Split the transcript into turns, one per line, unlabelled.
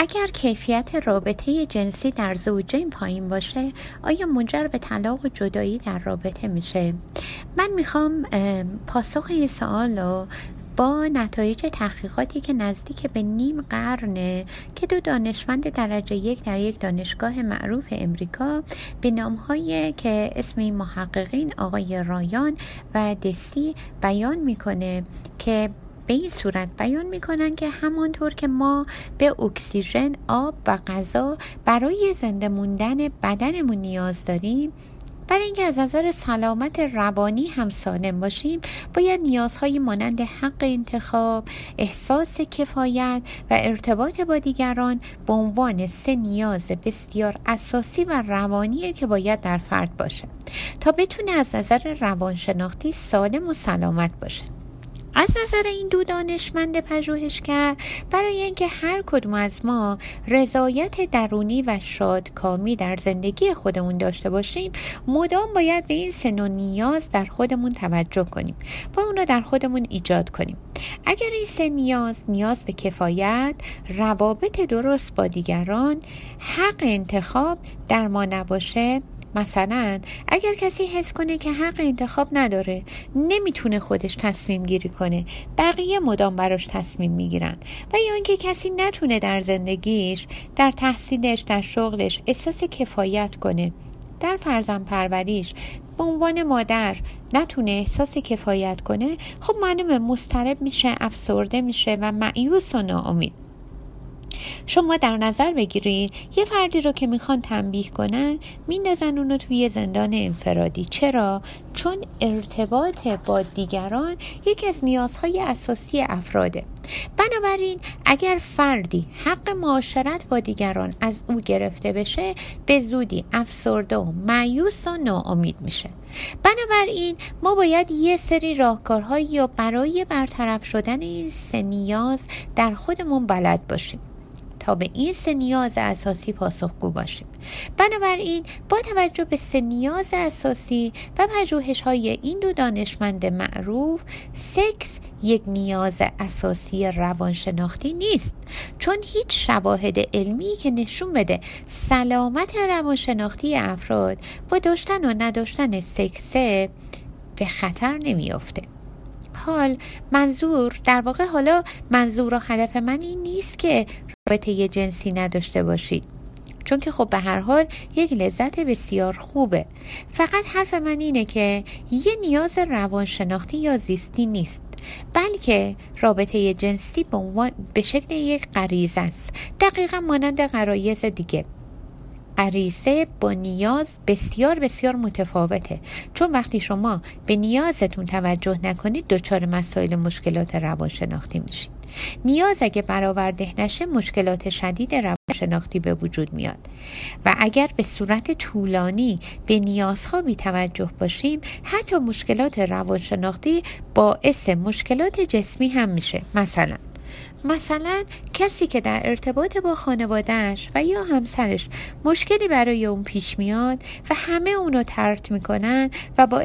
اگر کیفیت رابطه جنسی در زوجین پایین باشه آیا منجر به طلاق و جدایی در رابطه میشه؟ من می‌خوام پاسخ این سوال رو با نتایج تحقیقاتی که نزدیک به نیم قرنه که دو دانشمند درجه یک در یک دانشگاه معروف امریکا به نامهایی که اسم محققین آقای رایان و دسی بیان می‌کنه که به این صورت بیان می‌کنن که همانطور که ما به اکسیژن، آب و غذا برای زنده موندن بدنمون نیاز داریم برای اینکه از نظر سلامت روانی هم سالم باشیم باید نیازهای مانند حق انتخاب احساس کفایت و ارتباط با دیگران به عنوان سه نیاز بسیار اساسی و روانی که باید در فرد باشه تا بتونه از نظر روانشناختی سالم و سلامت باشه. از نظر این دو دانشمند پژوهشگر برای اینکه هر کدوم از ما رضایت درونی و شادکامی در زندگی خودمون داشته باشیم مدام باید به این سن و نیاز در خودمون توجه کنیم و اونو در خودمون ایجاد کنیم. اگر این سه نیاز نیاز به کفایت روابط درست با دیگران حق انتخاب در ما نباشه مثلا اگر کسی حس کنه که حق انتخاب نداره نمی‌تونه خودش تصمیم گیری کنه. بقیه مدام براش تصمیم می‌گیرن. و یا اینکه کسی نتونه در زندگیش در تحصیلش در شغلش احساس کفایت کنه. در فرزن پروریش به عنوان مادر نتونه احساس کفایت کنه خب معلومه مسترب میشه افسرده میشه و معیوس و ناامید. شما در نظر بگیرید یه فردی رو که می‌خوان تنبیه کنن میندازن اونو توی زندان انفرادی. چرا؟ چون ارتباط با دیگران یکی از نیازهای اساسی افراده. بنابراین اگر فردی حق معاشرت با دیگران از او گرفته بشه به زودی افسرده و معیوس و ناامید میشه. بنابراین ما باید یه سری راهکارهایی برای برطرف شدن این سه نیاز در خودمون بلد باشیم. تا به این سه نیاز اساسی پاسخگو باشیم. بنابراین با توجه به سه نیاز اساسی و پژوهش های این دو دانشمند معروف سکس یک نیاز اساسی روانشناختی نیست چون هیچ شواهد علمی که نشون بده سلامت روانشناختی افراد با داشتن و نداشتن سکسه به خطر نمیافته. حال منظور در واقع حالا منظور و هدف من این نیست که رابطه جنسی نداشته باشید. چون که خب به هر حال یک لذت بسیار خوبه. فقط حرف من اینه که یه نیاز روانشناختی یا زیستی نیست بلکه رابطه جنسی به, به شکل یک غریزه است. دقیقا مانند غرایز دیگه. غریزه با نیاز بسیار بسیار متفاوته. چون وقتی شما به نیازتون توجه نکنید دچار مسائل مشکلات روانشناختی میشید. نیاز اگه برآورده نشه مشکلات شدید روانشناختی به وجود میاد. و اگر به صورت طولانی به نیازها بی توجه باشیم حتی مشکلات روانشناختی باعث مشکلات جسمی هم میشه. مثلا مثلا کسی که در ارتباط با خانوادهش و یا همسرش مشکلی برای اون پیش میاد و همه اونو ترت می‌کنن و با